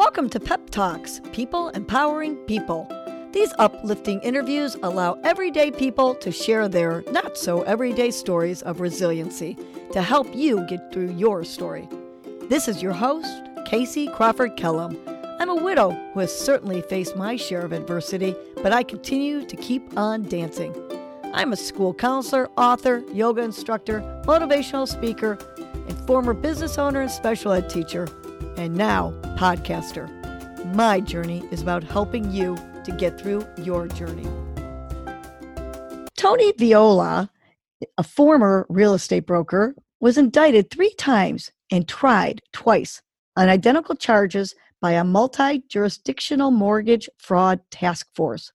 Welcome to Pep Talks People Empowering People. These uplifting interviews allow everyday people to share their not so everyday stories of resiliency to help you get through your story. This is your host, Casey Crawford Kellum. I'm a widow who has certainly faced my share of adversity, but I continue to keep on dancing. I'm a school counselor, author, yoga instructor, motivational speaker, and former business owner and special ed teacher, and now podcaster. My journey is about helping you to get through your journey. Tony Viola, a former real estate broker, was indicted three times and tried twice on identical charges by a multi jurisdictional mortgage fraud task force.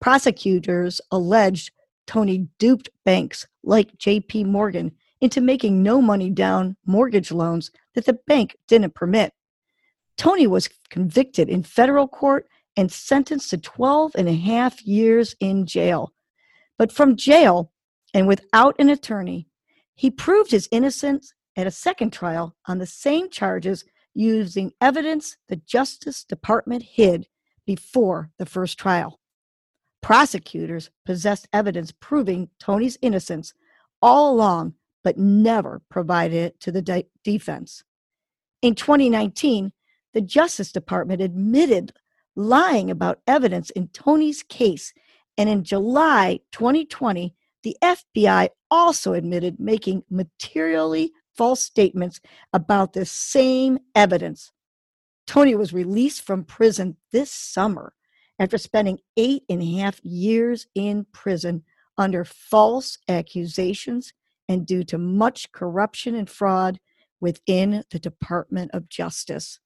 Prosecutors alleged Tony duped banks like JP Morgan into making no money down mortgage loans that the bank didn't permit. Tony was convicted in federal court and sentenced to 12 and a half years in jail. But from jail and without an attorney, he proved his innocence at a second trial on the same charges using evidence the Justice Department hid before the first trial. Prosecutors possessed evidence proving Tony's innocence all along, but never provided it to the de- defense. In 2019, the Justice Department admitted lying about evidence in Tony's case, and in July 2020, the FBI also admitted making materially false statements about the same evidence. Tony was released from prison this summer after spending eight and a half years in prison under false accusations and due to much corruption and fraud within the Department of Justice.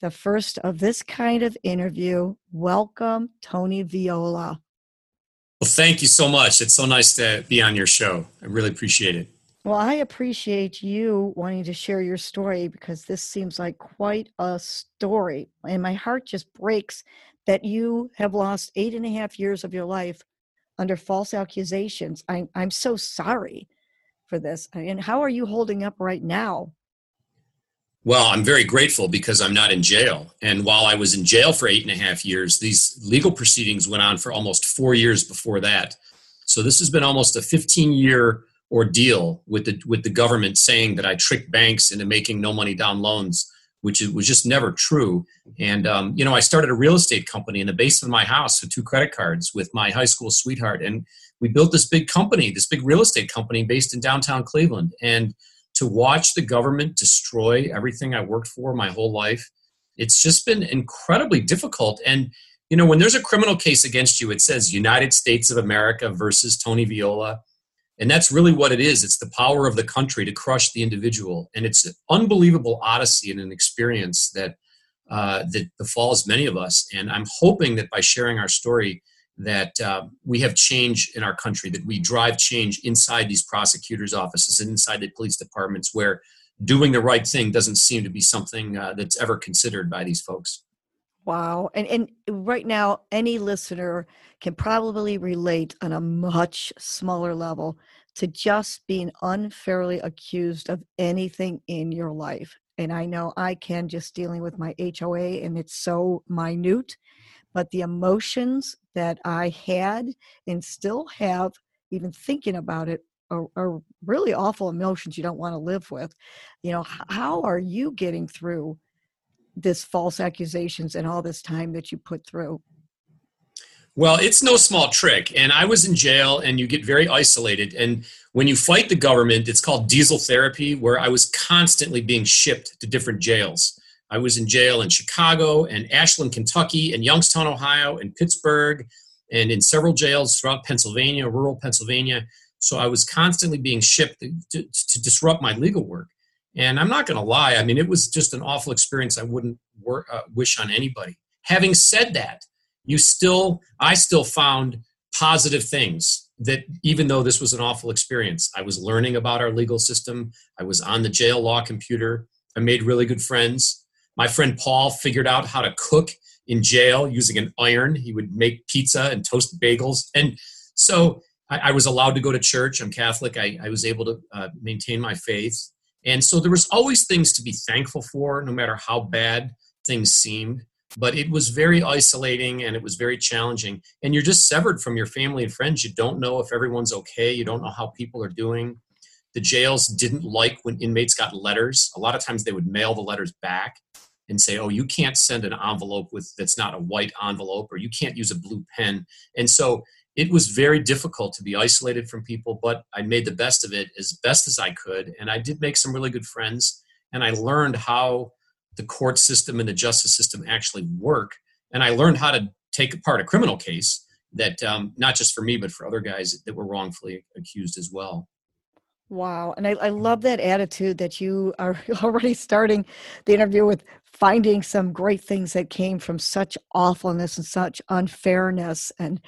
The first of this kind of interview. Welcome, Tony Viola. Well, thank you so much. It's so nice to be on your show. I really appreciate it. Well, I appreciate you wanting to share your story because this seems like quite a story. And my heart just breaks that you have lost eight and a half years of your life under false accusations. I'm, I'm so sorry for this. And how are you holding up right now? Well, I'm very grateful because I'm not in jail. And while I was in jail for eight and a half years, these legal proceedings went on for almost four years before that. So this has been almost a 15 year ordeal with the with the government saying that I tricked banks into making no money down loans which was just never true. And um, you know, I started a real estate company in the basement of my house with two credit cards with my high school sweetheart, and we built this big company, this big real estate company based in downtown Cleveland. And to watch the government destroy everything I worked for my whole life, it's just been incredibly difficult. And you know, when there's a criminal case against you, it says United States of America versus Tony Viola and that's really what it is. It's the power of the country to crush the individual. And it's an unbelievable odyssey and an experience that, uh, that befalls many of us. And I'm hoping that by sharing our story, that uh, we have change in our country, that we drive change inside these prosecutors' offices and inside the police departments where doing the right thing doesn't seem to be something uh, that's ever considered by these folks. Wow. And and right now any listener can probably relate on a much smaller level to just being unfairly accused of anything in your life. And I know I can just dealing with my HOA and it's so minute, but the emotions that I had and still have even thinking about it are, are really awful emotions you don't want to live with. You know, how are you getting through this false accusations and all this time that you put through? Well, it's no small trick. And I was in jail, and you get very isolated. And when you fight the government, it's called diesel therapy, where I was constantly being shipped to different jails. I was in jail in Chicago and Ashland, Kentucky, and Youngstown, Ohio, and Pittsburgh, and in several jails throughout Pennsylvania, rural Pennsylvania. So I was constantly being shipped to, to, to disrupt my legal work. And I'm not going to lie, I mean, it was just an awful experience I wouldn't uh, wish on anybody. Having said that, you still, I still found positive things that even though this was an awful experience, I was learning about our legal system. I was on the jail law computer. I made really good friends. My friend Paul figured out how to cook in jail using an iron. He would make pizza and toast bagels. And so I, I was allowed to go to church. I'm Catholic. I, I was able to uh, maintain my faith. And so there was always things to be thankful for, no matter how bad things seemed but it was very isolating and it was very challenging and you're just severed from your family and friends you don't know if everyone's okay you don't know how people are doing the jails didn't like when inmates got letters a lot of times they would mail the letters back and say oh you can't send an envelope with that's not a white envelope or you can't use a blue pen and so it was very difficult to be isolated from people but i made the best of it as best as i could and i did make some really good friends and i learned how the court system and the justice system actually work. And I learned how to take apart a criminal case that um, not just for me, but for other guys that were wrongfully accused as well. Wow. And I, I love that attitude that you are already starting the interview with finding some great things that came from such awfulness and such unfairness. And,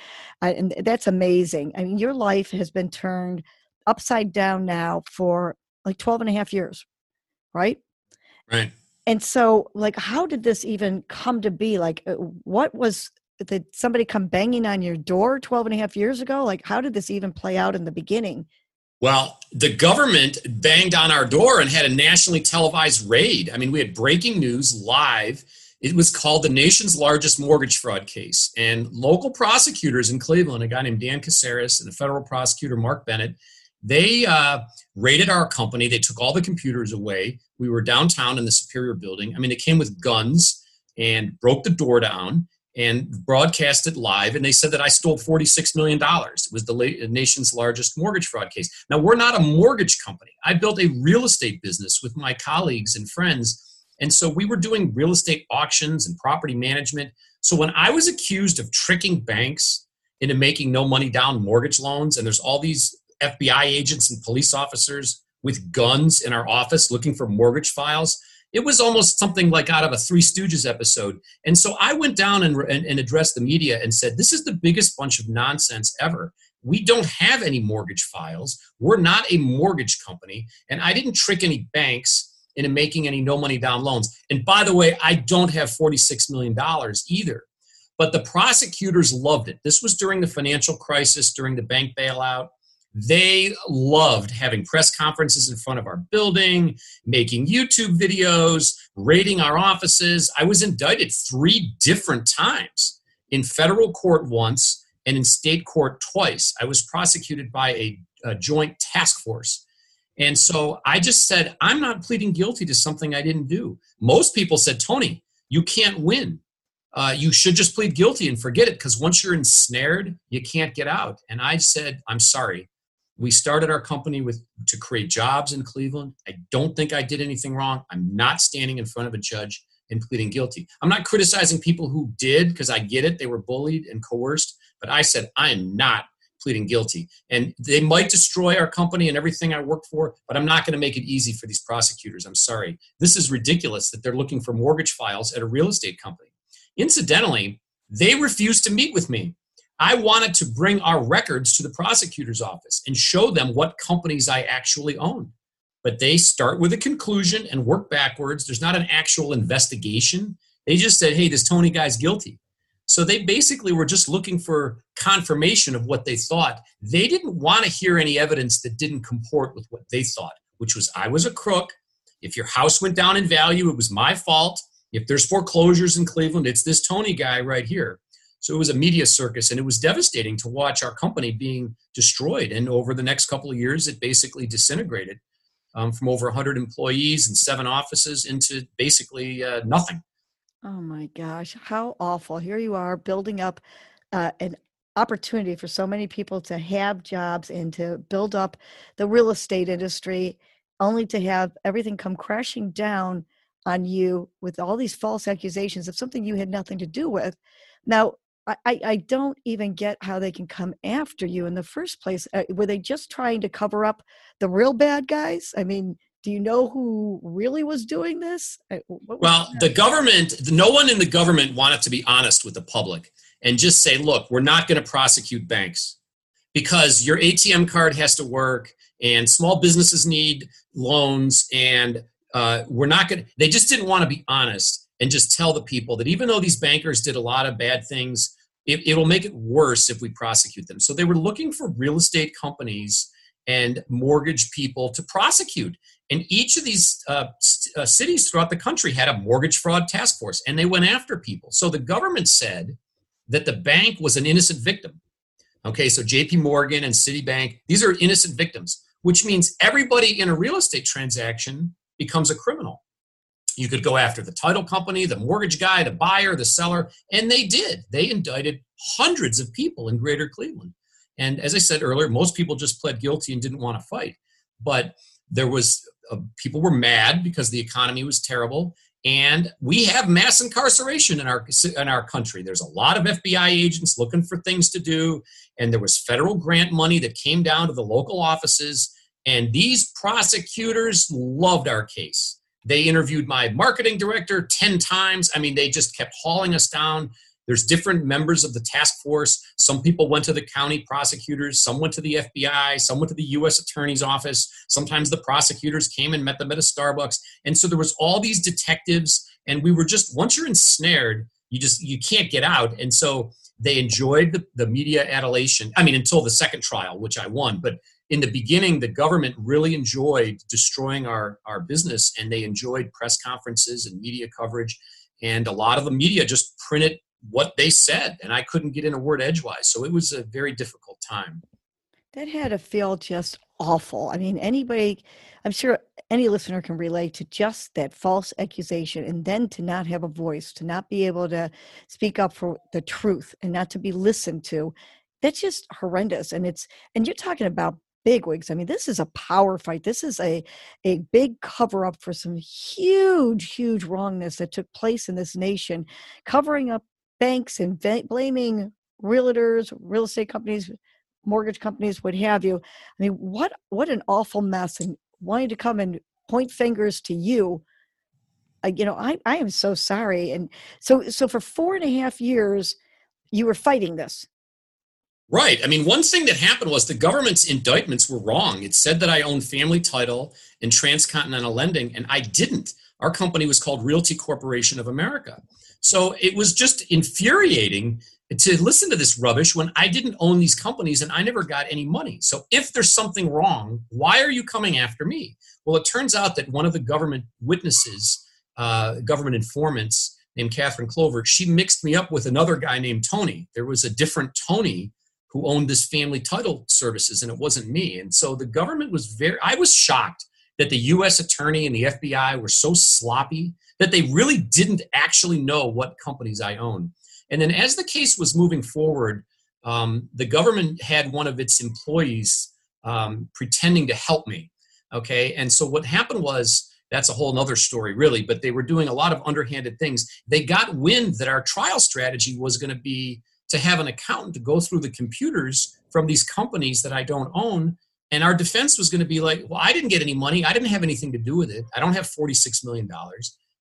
and that's amazing. I mean, your life has been turned upside down now for like 12 and a half years, right? Right and so like how did this even come to be like uh, what was did somebody come banging on your door 12 and a half years ago like how did this even play out in the beginning well the government banged on our door and had a nationally televised raid i mean we had breaking news live it was called the nation's largest mortgage fraud case and local prosecutors in cleveland a guy named dan kasaris and a federal prosecutor mark bennett they uh, raided our company. They took all the computers away. We were downtown in the Superior building. I mean, they came with guns and broke the door down and broadcast it live. And they said that I stole $46 million. It was the uh, nation's largest mortgage fraud case. Now, we're not a mortgage company. I built a real estate business with my colleagues and friends. And so we were doing real estate auctions and property management. So when I was accused of tricking banks into making no money down mortgage loans, and there's all these FBI agents and police officers with guns in our office looking for mortgage files. It was almost something like out of a Three Stooges episode. And so I went down and, and, and addressed the media and said, This is the biggest bunch of nonsense ever. We don't have any mortgage files. We're not a mortgage company. And I didn't trick any banks into making any no money down loans. And by the way, I don't have $46 million either. But the prosecutors loved it. This was during the financial crisis, during the bank bailout. They loved having press conferences in front of our building, making YouTube videos, raiding our offices. I was indicted three different times in federal court once and in state court twice. I was prosecuted by a, a joint task force. And so I just said, I'm not pleading guilty to something I didn't do. Most people said, Tony, you can't win. Uh, you should just plead guilty and forget it because once you're ensnared, you can't get out. And I said, I'm sorry we started our company with to create jobs in Cleveland. I don't think I did anything wrong. I'm not standing in front of a judge and pleading guilty. I'm not criticizing people who did because I get it. They were bullied and coerced, but I said I am not pleading guilty. And they might destroy our company and everything I work for, but I'm not going to make it easy for these prosecutors. I'm sorry. This is ridiculous that they're looking for mortgage files at a real estate company. Incidentally, they refused to meet with me. I wanted to bring our records to the prosecutor's office and show them what companies I actually own. But they start with a conclusion and work backwards. There's not an actual investigation. They just said, hey, this Tony guy's guilty. So they basically were just looking for confirmation of what they thought. They didn't want to hear any evidence that didn't comport with what they thought, which was I was a crook. If your house went down in value, it was my fault. If there's foreclosures in Cleveland, it's this Tony guy right here. So it was a media circus, and it was devastating to watch our company being destroyed. And over the next couple of years, it basically disintegrated um, from over 100 employees and seven offices into basically uh, nothing. Oh my gosh, how awful! Here you are building up uh, an opportunity for so many people to have jobs and to build up the real estate industry, only to have everything come crashing down on you with all these false accusations of something you had nothing to do with. Now, I, I don't even get how they can come after you in the first place. Uh, were they just trying to cover up the real bad guys? I mean, do you know who really was doing this? Uh, well, the government, no one in the government wanted to be honest with the public and just say, look, we're not going to prosecute banks because your ATM card has to work and small businesses need loans and uh, we're not going to, they just didn't want to be honest and just tell the people that even though these bankers did a lot of bad things, it, it'll make it worse if we prosecute them. So they were looking for real estate companies and mortgage people to prosecute. And each of these uh, uh, cities throughout the country had a mortgage fraud task force and they went after people. So the government said that the bank was an innocent victim. Okay, so JP Morgan and Citibank, these are innocent victims, which means everybody in a real estate transaction becomes a criminal. You could go after the title company, the mortgage guy, the buyer, the seller, and they did. They indicted hundreds of people in greater Cleveland. And as I said earlier, most people just pled guilty and didn't want to fight. But there was uh, people were mad because the economy was terrible and we have mass incarceration in our in our country there's a lot of fbi agents looking for things to do and there was federal grant money that came down to the local offices and these prosecutors loved our case they interviewed my marketing director 10 times i mean they just kept hauling us down there's different members of the task force. Some people went to the county prosecutors, some went to the FBI, some went to the US attorney's office. Sometimes the prosecutors came and met them at a Starbucks. And so there was all these detectives and we were just once you're ensnared, you just you can't get out. And so they enjoyed the, the media adulation. I mean, until the second trial, which I won. But in the beginning, the government really enjoyed destroying our, our business and they enjoyed press conferences and media coverage. And a lot of the media just printed what they said, and I couldn't get in a word edgewise. So it was a very difficult time. That had to feel just awful. I mean, anybody, I'm sure any listener can relate to just that false accusation and then to not have a voice, to not be able to speak up for the truth and not to be listened to. That's just horrendous. And it's, and you're talking about bigwigs. I mean, this is a power fight. This is a a big cover up for some huge, huge wrongness that took place in this nation, covering up banks and blaming realtors, real estate companies, mortgage companies, what have you. I mean, what what an awful mess! And wanting to come and point fingers to you, uh, you know, I I am so sorry. And so so for four and a half years, you were fighting this. Right. I mean, one thing that happened was the government's indictments were wrong. It said that I owned family title and transcontinental lending, and I didn't. Our company was called Realty Corporation of America. So it was just infuriating to listen to this rubbish when I didn't own these companies and I never got any money. So if there's something wrong, why are you coming after me? Well, it turns out that one of the government witnesses, uh, government informants named Catherine Clover, she mixed me up with another guy named Tony. There was a different Tony who owned this family title services and it wasn't me. And so the government was very, I was shocked that the US attorney and the FBI were so sloppy that they really didn't actually know what companies I own. And then as the case was moving forward, um, the government had one of its employees um, pretending to help me. Okay. And so what happened was, that's a whole other story, really, but they were doing a lot of underhanded things. They got wind that our trial strategy was going to be to have an accountant to go through the computers from these companies that I don't own and our defense was going to be like, well, I didn't get any money. I didn't have anything to do with it. I don't have $46 million.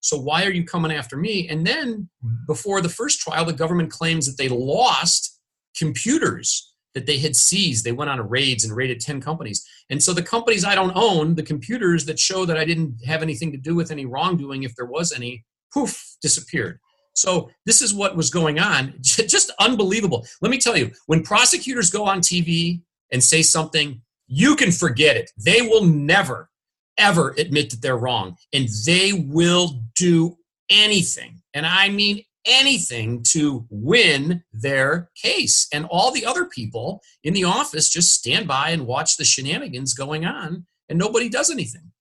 So why are you coming after me? And then mm-hmm. before the first trial, the government claims that they lost computers that they had seized. They went on raids and raided 10 companies. And so the companies I don't own, the computers that show that I didn't have anything to do with any wrongdoing, if there was any, poof, disappeared. So this is what was going on. Just unbelievable. Let me tell you, when prosecutors go on TV and say something you can forget it. They will never, ever admit that they're wrong. And they will do anything, and I mean anything, to win their case. And all the other people in the office just stand by and watch the shenanigans going on, and nobody does anything.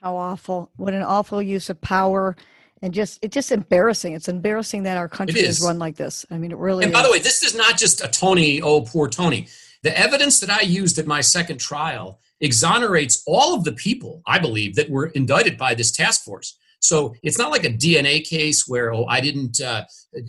How awful. What an awful use of power and just it's just embarrassing. It's embarrassing that our country is. is run like this. I mean, it really. And by the way, this is not just a Tony. Oh, poor Tony. The evidence that I used at my second trial exonerates all of the people, I believe, that were indicted by this task force. So it's not like a DNA case where oh I didn't uh,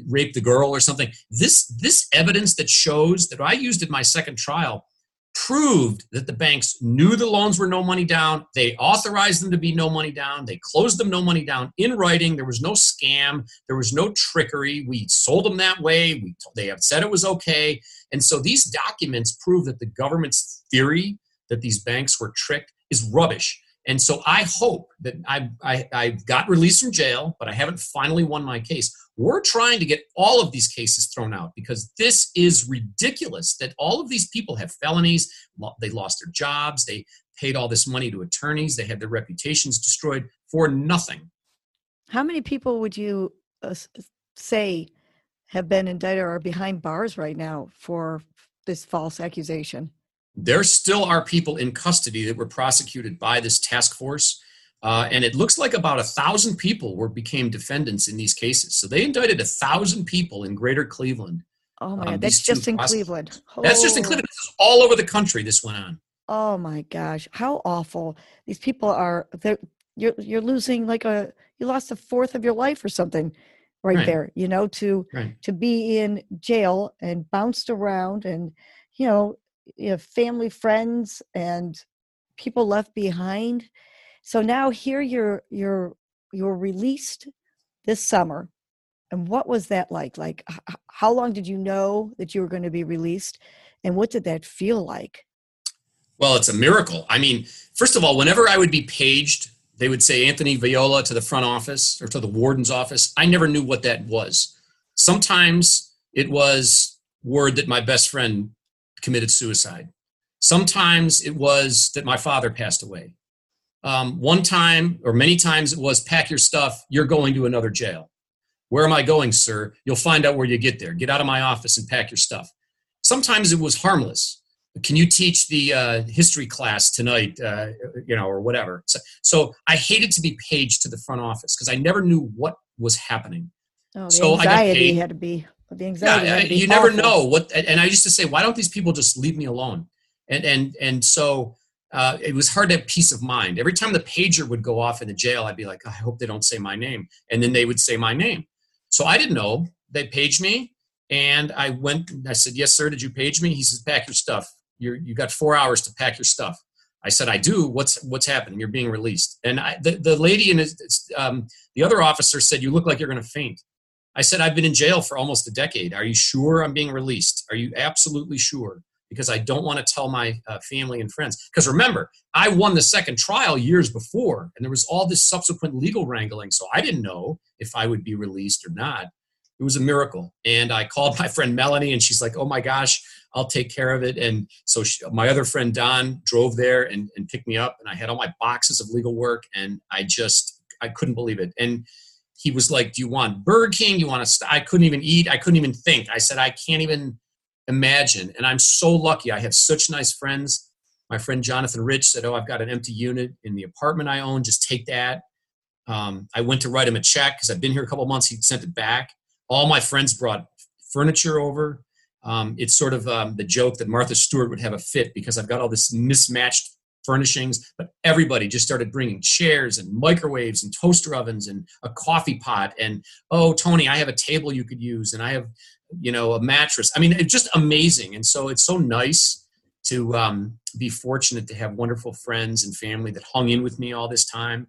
rape the girl or something. This this evidence that shows that I used in my second trial proved that the banks knew the loans were no money down. They authorized them to be no money down. They closed them no money down in writing. There was no scam. There was no trickery. We sold them that way. We they have said it was okay. And so these documents prove that the government's theory that these banks were tricked is rubbish. And so I hope that I, I, I got released from jail, but I haven't finally won my case. We're trying to get all of these cases thrown out because this is ridiculous that all of these people have felonies. They lost their jobs. They, paid all this money to attorneys. They had their reputations destroyed for nothing. How many people would you uh, say have been indicted or are behind bars right now for this false accusation? There still are people in custody that were prosecuted by this task force. Uh, and it looks like about a thousand people were became defendants in these cases. So they indicted a thousand people in Greater Cleveland. Oh my um, God, that's just in Cleveland. Oh. That's just in Cleveland. This is all over the country. This went on. Oh my gosh, how awful! These people are. You're you're losing like a you lost a fourth of your life or something right, right. there. You know to right. to be in jail and bounced around and you know you have family, friends, and people left behind. So now here you're you're you're released this summer. And what was that like? Like, how long did you know that you were going to be released? And what did that feel like? Well, it's a miracle. I mean, first of all, whenever I would be paged, they would say Anthony Viola to the front office or to the warden's office. I never knew what that was. Sometimes it was word that my best friend committed suicide. Sometimes it was that my father passed away. Um, one time, or many times, it was pack your stuff, you're going to another jail. Where am I going, sir? You'll find out where you get there. Get out of my office and pack your stuff. Sometimes it was harmless. Can you teach the uh, history class tonight? Uh, you know, or whatever. So, so, I hated to be paged to the front office because I never knew what was happening. Oh, the so anxiety had to be the anxiety. Yeah, you never know what. And I used to say, why don't these people just leave me alone? And and and so uh, it was hard to have peace of mind. Every time the pager would go off in the jail, I'd be like, I hope they don't say my name. And then they would say my name. So I didn't know. They paged me, and I went. I said, "Yes, sir. Did you page me?" He says, "Pack your stuff. You're you got four hours to pack your stuff." I said, "I do. What's what's happening? You're being released." And I, the the lady and um, the other officer said, "You look like you're going to faint." I said, "I've been in jail for almost a decade. Are you sure I'm being released? Are you absolutely sure?" Because I don't want to tell my uh, family and friends. Because remember, I won the second trial years before, and there was all this subsequent legal wrangling, so I didn't know if I would be released or not. It was a miracle. And I called my friend Melanie, and she's like, oh my gosh, I'll take care of it. And so she, my other friend Don drove there and, and picked me up, and I had all my boxes of legal work, and I just, I couldn't believe it. And he was like, Do you want Burger King? You want to? I couldn't even eat. I couldn't even think. I said, I can't even imagine. And I'm so lucky. I have such nice friends. My friend Jonathan Rich said, Oh, I've got an empty unit in the apartment I own. Just take that. Um, I went to write him a check because I've been here a couple months. He sent it back. All my friends brought furniture over. Um, it's sort of um, the joke that Martha Stewart would have a fit because I've got all this mismatched furnishings, but everybody just started bringing chairs and microwaves and toaster ovens and a coffee pot. And oh, Tony, I have a table you could use, and I have, you know, a mattress. I mean, it's just amazing. And so it's so nice to um, be fortunate to have wonderful friends and family that hung in with me all this time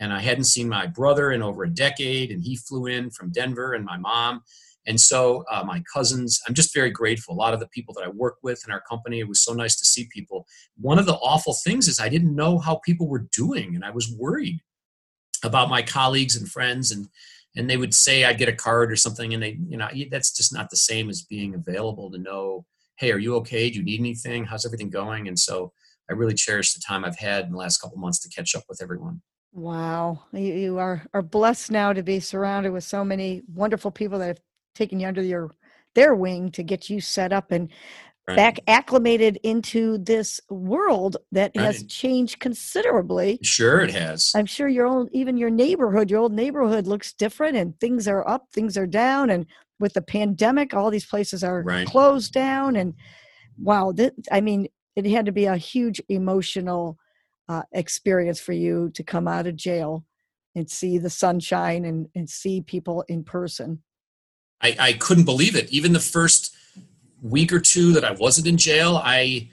and I hadn't seen my brother in over a decade, and he flew in from Denver, and my mom. And so uh, my cousins, I'm just very grateful. A lot of the people that I work with in our company, it was so nice to see people. One of the awful things is I didn't know how people were doing, and I was worried about my colleagues and friends, and and they would say I'd get a card or something, and they, you know, that's just not the same as being available to know, hey, are you okay? Do you need anything? How's everything going? And so I really cherish the time I've had in the last couple months to catch up with everyone. Wow. You, you are, are blessed now to be surrounded with so many wonderful people that have taken you under your their wing to get you set up and right. back acclimated into this world that right. has changed considerably. Sure it has. I'm sure your old even your neighborhood, your old neighborhood looks different and things are up, things are down and with the pandemic all these places are right. closed down and wow, I mean it had to be a huge emotional uh, experience for you to come out of jail and see the sunshine and, and see people in person. I, I couldn't believe it. Even the first week or two that I wasn't in jail, I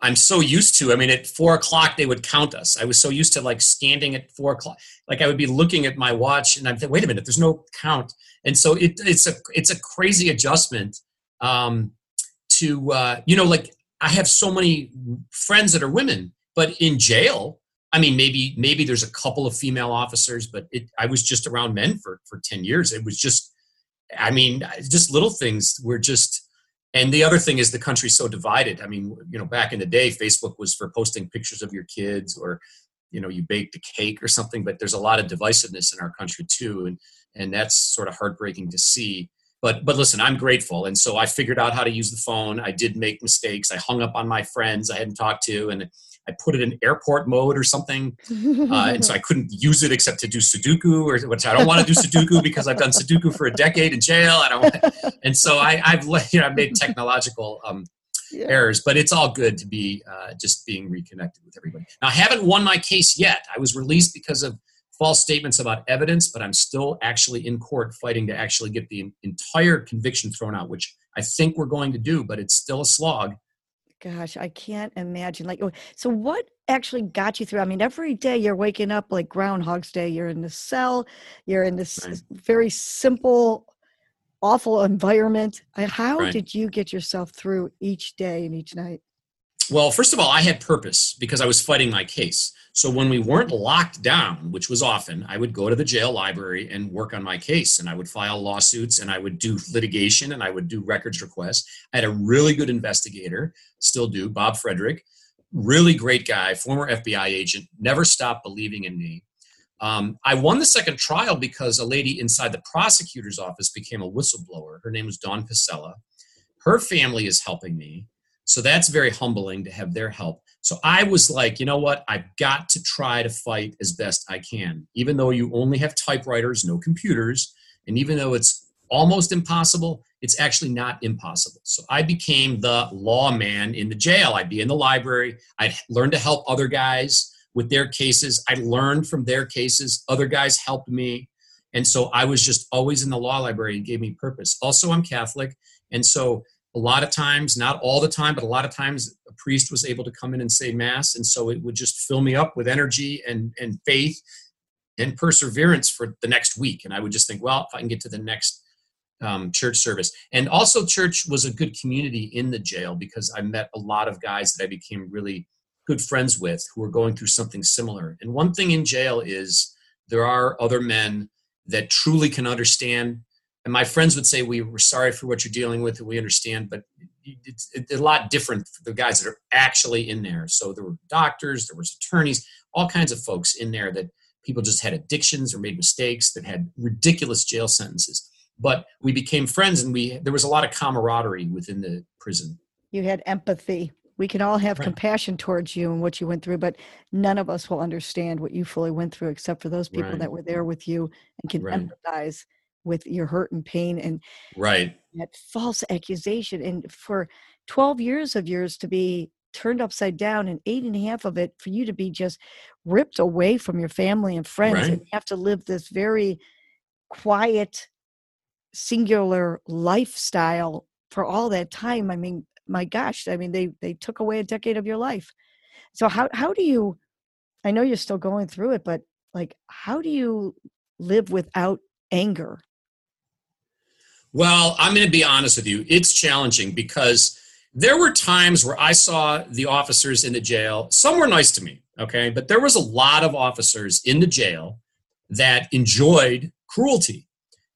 I'm so used to. I mean, at four o'clock they would count us. I was so used to like standing at four o'clock. Like I would be looking at my watch and I'm thinking, wait a minute, there's no count. And so it, it's a it's a crazy adjustment um, to uh, you know like I have so many friends that are women but in jail, I mean, maybe maybe there's a couple of female officers, but it, I was just around men for for ten years. It was just, I mean, just little things were just and the other thing is the country's so divided. I mean, you know, back in the day, Facebook was for posting pictures of your kids or, you know, you baked a cake or something. But there's a lot of divisiveness in our country too, and and that's sort of heartbreaking to see. But but listen, I'm grateful, and so I figured out how to use the phone. I did make mistakes. I hung up on my friends I hadn't talked to, and I put it in airport mode or something, uh, and so I couldn't use it except to do Sudoku, or which I don't want to do Sudoku because I've done Sudoku for a decade in jail. I don't, and so I, have you know I've made technological um, yeah. errors, but it's all good to be uh, just being reconnected with everybody. Now I haven't won my case yet. I was released because of false statements about evidence, but I'm still actually in court fighting to actually get the entire conviction thrown out, which I think we're going to do, but it's still a slog. Gosh, I can't imagine. Like, oh, so what actually got you through? I mean, every day you're waking up like Groundhog's Day. You're in the cell. You're in this right. very simple, awful environment. How right. did you get yourself through each day and each night? Well, first of all, I had purpose because I was fighting my case. So when we weren't locked down, which was often, I would go to the jail library and work on my case and I would file lawsuits and I would do litigation and I would do records requests. I had a really good investigator, still do, Bob Frederick, really great guy, former FBI agent, never stopped believing in me. Um, I won the second trial because a lady inside the prosecutor's office became a whistleblower. Her name was Dawn Pasella. Her family is helping me. So that's very humbling to have their help. So I was like, you know what? I've got to try to fight as best I can. Even though you only have typewriters, no computers, and even though it's almost impossible, it's actually not impossible. So I became the lawman in the jail. I'd be in the library. I'd learn to help other guys with their cases. I learned from their cases. Other guys helped me. And so I was just always in the law library and gave me purpose. Also, I'm Catholic. And so a lot of times, not all the time, but a lot of times a priest was able to come in and say mass. And so it would just fill me up with energy and, and faith and perseverance for the next week. And I would just think, well, if I can get to the next um, church service. And also, church was a good community in the jail because I met a lot of guys that I became really good friends with who were going through something similar. And one thing in jail is there are other men that truly can understand and my friends would say we were sorry for what you're dealing with and we understand but it's, it's, a lot different for the guys that are actually in there so there were doctors there was attorneys all kinds of folks in there that people just had addictions or made mistakes that had ridiculous jail sentences but we became friends and we there was a lot of camaraderie within the prison you had empathy we can all have right. compassion towards you and what you went through but none of us will understand what you fully went through except for those people right. that were there with you and can right. empathize with your hurt and pain and right. that false accusation and for 12 years of yours to be turned upside down and eight and a half of it for you to be just ripped away from your family and friends right. and have to live this very quiet singular lifestyle for all that time i mean my gosh i mean they they took away a decade of your life. So how how do you i know you're still going through it but like how do you live without anger well, I'm going to be honest with you. It's challenging because there were times where I saw the officers in the jail. Some were nice to me, okay? But there was a lot of officers in the jail that enjoyed cruelty.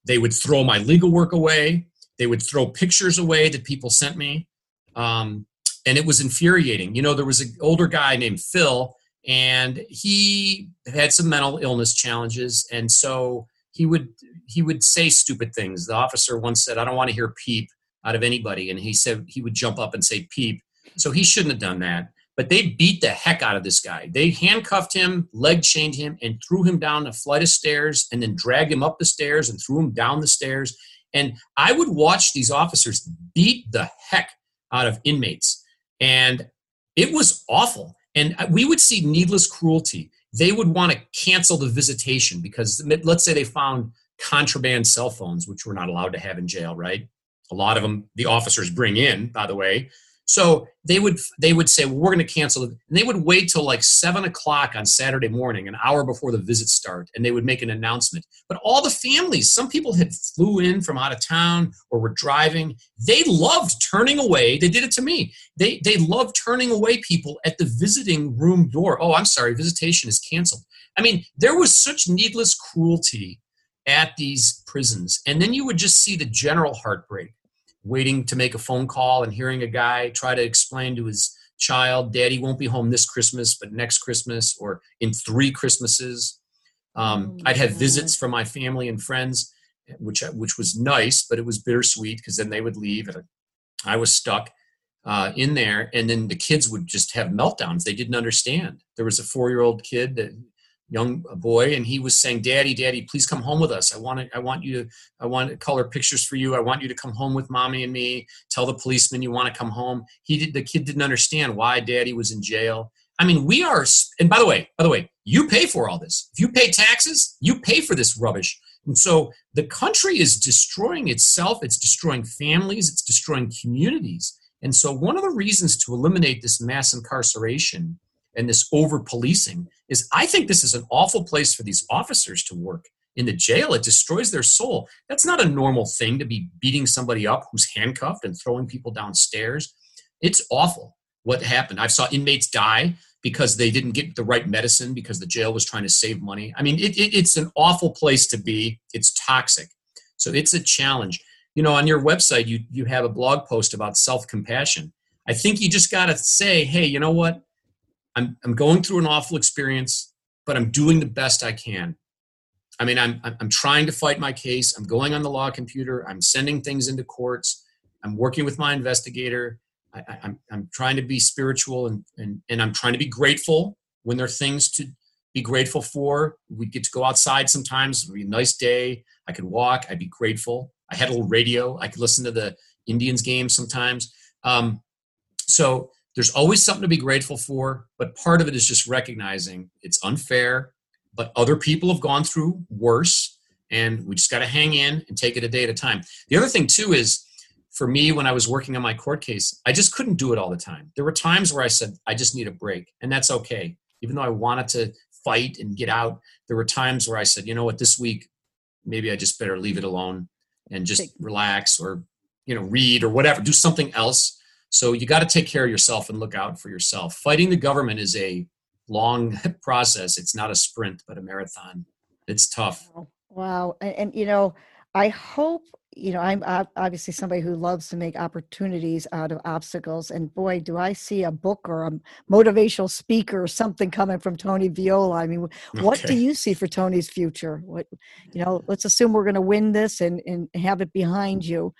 They would throw my legal work away, they would throw pictures away that people sent me. Um, and it was infuriating. You know, there was an older guy named Phil, and he had some mental illness challenges. And so he would he would say stupid things. The officer once said, "I don't want to hear peep out of anybody," and he said he would jump up and say peep. So he shouldn't have done that. But they beat the heck out of this guy. They handcuffed him, leg chained him, and threw him down a flight of stairs, and then dragged him up the stairs and threw him down the stairs. And I would watch these officers beat the heck out of inmates, and it was awful. And we would see needless cruelty. They would want to cancel the visitation because let's say they found contraband cell phones, which we're not allowed to have in jail, right? A lot of them the officers bring in, by the way. So they would they would say, well, we're going to cancel it. And they would wait till like seven o'clock on Saturday morning, an hour before the visits start, and they would make an announcement. But all the families, some people had flew in from out of town or were driving. They loved turning away. They did it to me. They they loved turning away people at the visiting room door. Oh, I'm sorry, visitation is canceled. I mean, there was such needless cruelty at these prisons. And then you would just see the general heartbreak waiting to make a phone call and hearing a guy try to explain to his child, Daddy won't be home this Christmas, but next Christmas or in three Christmases. Um, oh I'd have visits from my family and friends, which which was nice, but it was bittersweet because then they would leave and I was stuck uh, in there. And then the kids would just have meltdowns. They didn't understand. There was a four year old kid that young boy and he was saying daddy daddy please come home with us. I want to i want you to i want to color pictures for you. I want you to come home with mommy and me. Tell the policeman you want to come home. He did the kid didn't understand why daddy was in jail. I mean we are and by the way by the way you pay for all this. If you pay taxes you pay for this rubbish. And so the country is destroying itself. It's destroying families. It's destroying communities. And so one of the reasons to eliminate this mass incarceration and this over policing is I think this is an awful place for these officers to work in the jail. It destroys their soul. That's not a normal thing to be beating somebody up who's handcuffed and throwing people downstairs. It's awful what happened. I saw inmates die because they didn't get the right medicine because the jail was trying to save money. I mean, it, it, it's an awful place to be. It's toxic. So it's a challenge. You know, on your website, you, you have a blog post about self compassion. I think you just got to say, hey, you know what? I'm, I'm going through an awful experience, but I'm doing the best I can. I mean, I'm, I'm trying to fight my case. I'm going on the law computer. I'm sending things into courts. I'm working with my investigator. I, am I'm, I'm trying to be spiritual and, and, and I'm trying to be grateful when there are things to be grateful for. We get to go outside sometimes. It would be a nice day. I could walk. I'd be grateful. I had a little radio. I could listen to the Indians game sometimes. Um, so there's always something to be grateful for, but part of it is just recognizing it's unfair, but other people have gone through worse, and we just got to hang in and take it a day at a time. The other thing, too, is for me, when I was working on my court case, I just couldn't do it all the time. There were times where I said, I just need a break, and that's okay. Even though I wanted to fight and get out, there were times where I said, you know what, this week, maybe I just better leave it alone and just relax or, you know, read or whatever, do something else so you got to take care of yourself and look out for yourself. Fighting the government is a long process. It's not a sprint, but a marathon. It's tough. Wow. And, and you know, I hope, you know, I'm obviously somebody who loves to make opportunities out of obstacles. And boy, do I see a book or a motivational speaker or something coming from Tony Viola. I mean, what okay. do you see for Tony's future? What, you know, let's assume we're going to win this and, and have it behind you.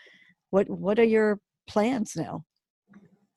What, what are your plans now?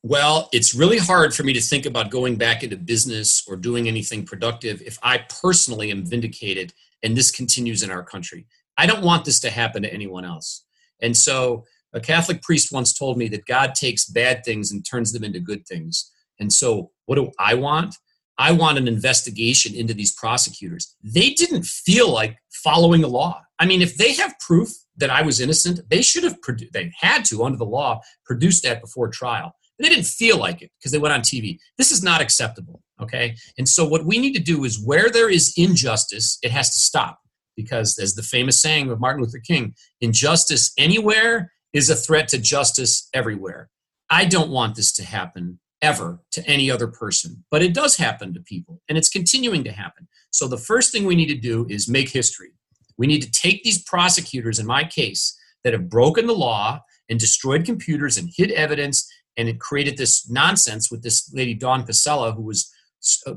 Well, it's really hard for me to think about going back into business or doing anything productive if I personally am vindicated and this continues in our country. I don't want this to happen to anyone else. And so, a Catholic priest once told me that God takes bad things and turns them into good things. And so, what do I want? I want an investigation into these prosecutors. They didn't feel like following the law. I mean, if they have proof that I was innocent, they should have, produ- they had to, under the law, produce that before trial they didn't feel like it because they went on TV. This is not acceptable. Okay. And so what we need to do is where there is injustice, it has to stop. Because as the famous saying of Martin Luther King, injustice anywhere is a threat to justice everywhere. I don't want this to happen ever to any other person, but it does happen to people and it's continuing to happen. So the first thing we need to do is make history. We need to take these prosecutors, in my case, that have broken the law and destroyed computers and hid evidence and it created this nonsense with this lady Dawn Pasella, who was uh,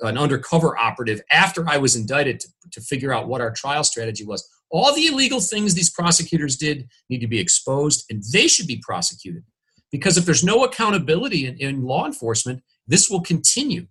an undercover operative after I was indicted to, to figure out what our trial strategy was. All the illegal things these prosecutors did need to be exposed, and they should be prosecuted. Because if there's no accountability in, in law enforcement, this will continue.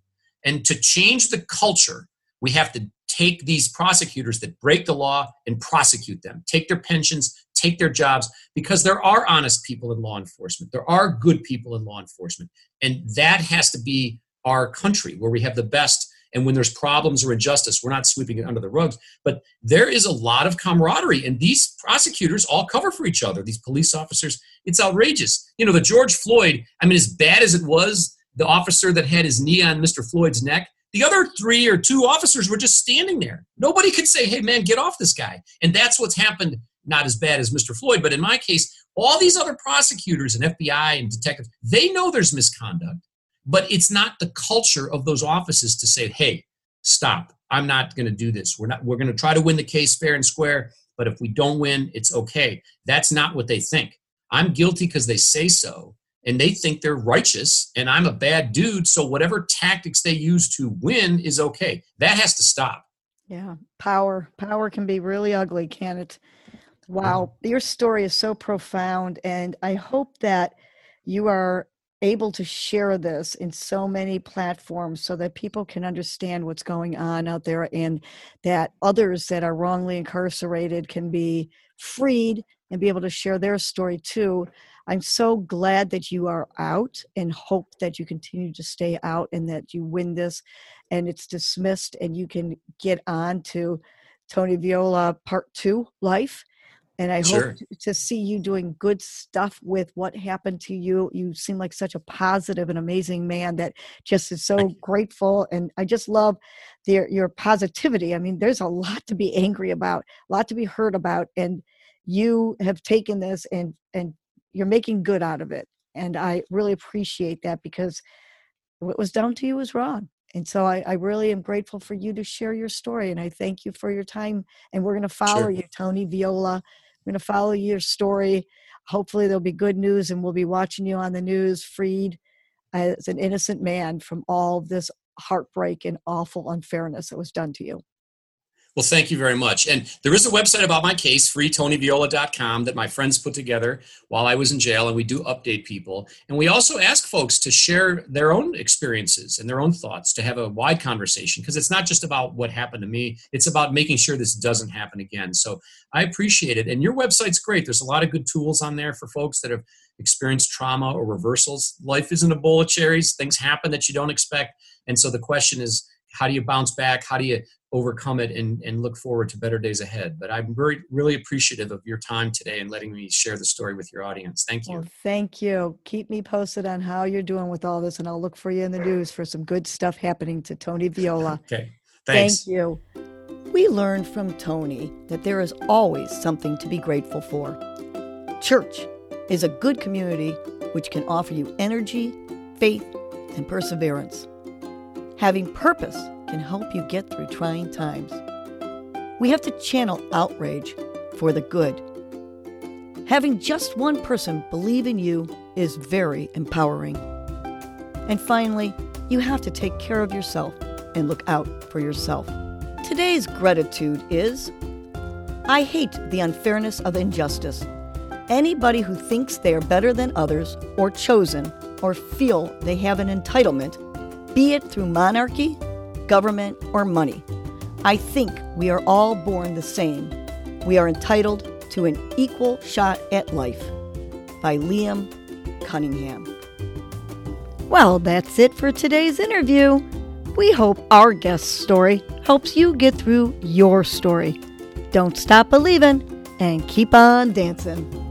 And to change the culture, we have to take these prosecutors that break the law and prosecute them, take their pensions, take their jobs, because there are honest people in law enforcement. There are good people in law enforcement. And that has to be our country where we have the best. And when there's problems or injustice, we're not sweeping it under the rugs. But there is a lot of camaraderie, and these prosecutors all cover for each other, these police officers. It's outrageous. You know, the George Floyd, I mean, as bad as it was, the officer that had his knee on Mr. Floyd's neck, the other three or two officers were just standing there. Nobody could say, hey, man, get off this guy. And that's what's happened, not as bad as Mr. Floyd, but in my case, all these other prosecutors and FBI and detectives, they know there's misconduct, but it's not the culture of those offices to say, hey, stop. I'm not going to do this. We're not we're going to try to win the case fair and square, but if we don't win, it's okay. That's not what they think. I'm guilty because they say so and they think they're righteous and I'm a bad dude. So whatever tactics they use to win is okay. That has to stop. Yeah. Power. Power can be really ugly, can it? Wow. Mm-hmm. Your story is so profound. And I hope that you are able to share this in so many platforms so that people can understand what's going on out there and that others that are wrongly incarcerated can be freed and be able to share their story too. I'm so glad that you are out and hope that you continue to stay out and that you win this and it's dismissed and you can get on to Tony Viola part two life and I sure. hope to see you doing good stuff with what happened to you. You seem like such a positive and amazing man that just is so grateful. And I just love their, your positivity. I mean, there's a lot to be angry about, a lot to be hurt about. And you have taken this and, and you're making good out of it. And I really appreciate that because what was done to you was wrong. And so I, I, really am grateful for you to share your story. And I thank you for your time. And we're going to follow sure. you, Tony Viola I'm going to follow your story. Hopefully, there'll be good news, and we'll be watching you on the news, freed as an innocent man from all this heartbreak and awful unfairness that was done to you. Well, thank you very much. And there is a website about my case, freetonyviola.com, that my friends put together while I was in jail, and we do update people. And we also ask folks to share their own experiences and their own thoughts to have a wide conversation because it's not just about what happened to me, it's about making sure this doesn't happen again. So I appreciate it. And your website's great. There's a lot of good tools on there for folks that have experienced trauma or reversals. Life isn't a bowl of cherries, things happen that you don't expect. And so the question is, how do you bounce back? How do you overcome it and, and look forward to better days ahead. But I'm very, really appreciative of your time today and letting me share the story with your audience. Thank you. Well, thank you. Keep me posted on how you're doing with all this, and I'll look for you in the news for some good stuff happening to Tony Viola. okay. Thanks. Thank you. We learned from Tony that there is always something to be grateful for. Church is a good community which can offer you energy, faith, and perseverance. Having purpose can help you get through trying times. We have to channel outrage for the good. Having just one person believe in you is very empowering. And finally, you have to take care of yourself and look out for yourself. Today's gratitude is I hate the unfairness of injustice. Anybody who thinks they are better than others, or chosen, or feel they have an entitlement, be it through monarchy, government, or money. I think we are all born the same. We are entitled to an equal shot at life. By Liam Cunningham. Well, that's it for today's interview. We hope our guest's story helps you get through your story. Don't stop believing and keep on dancing.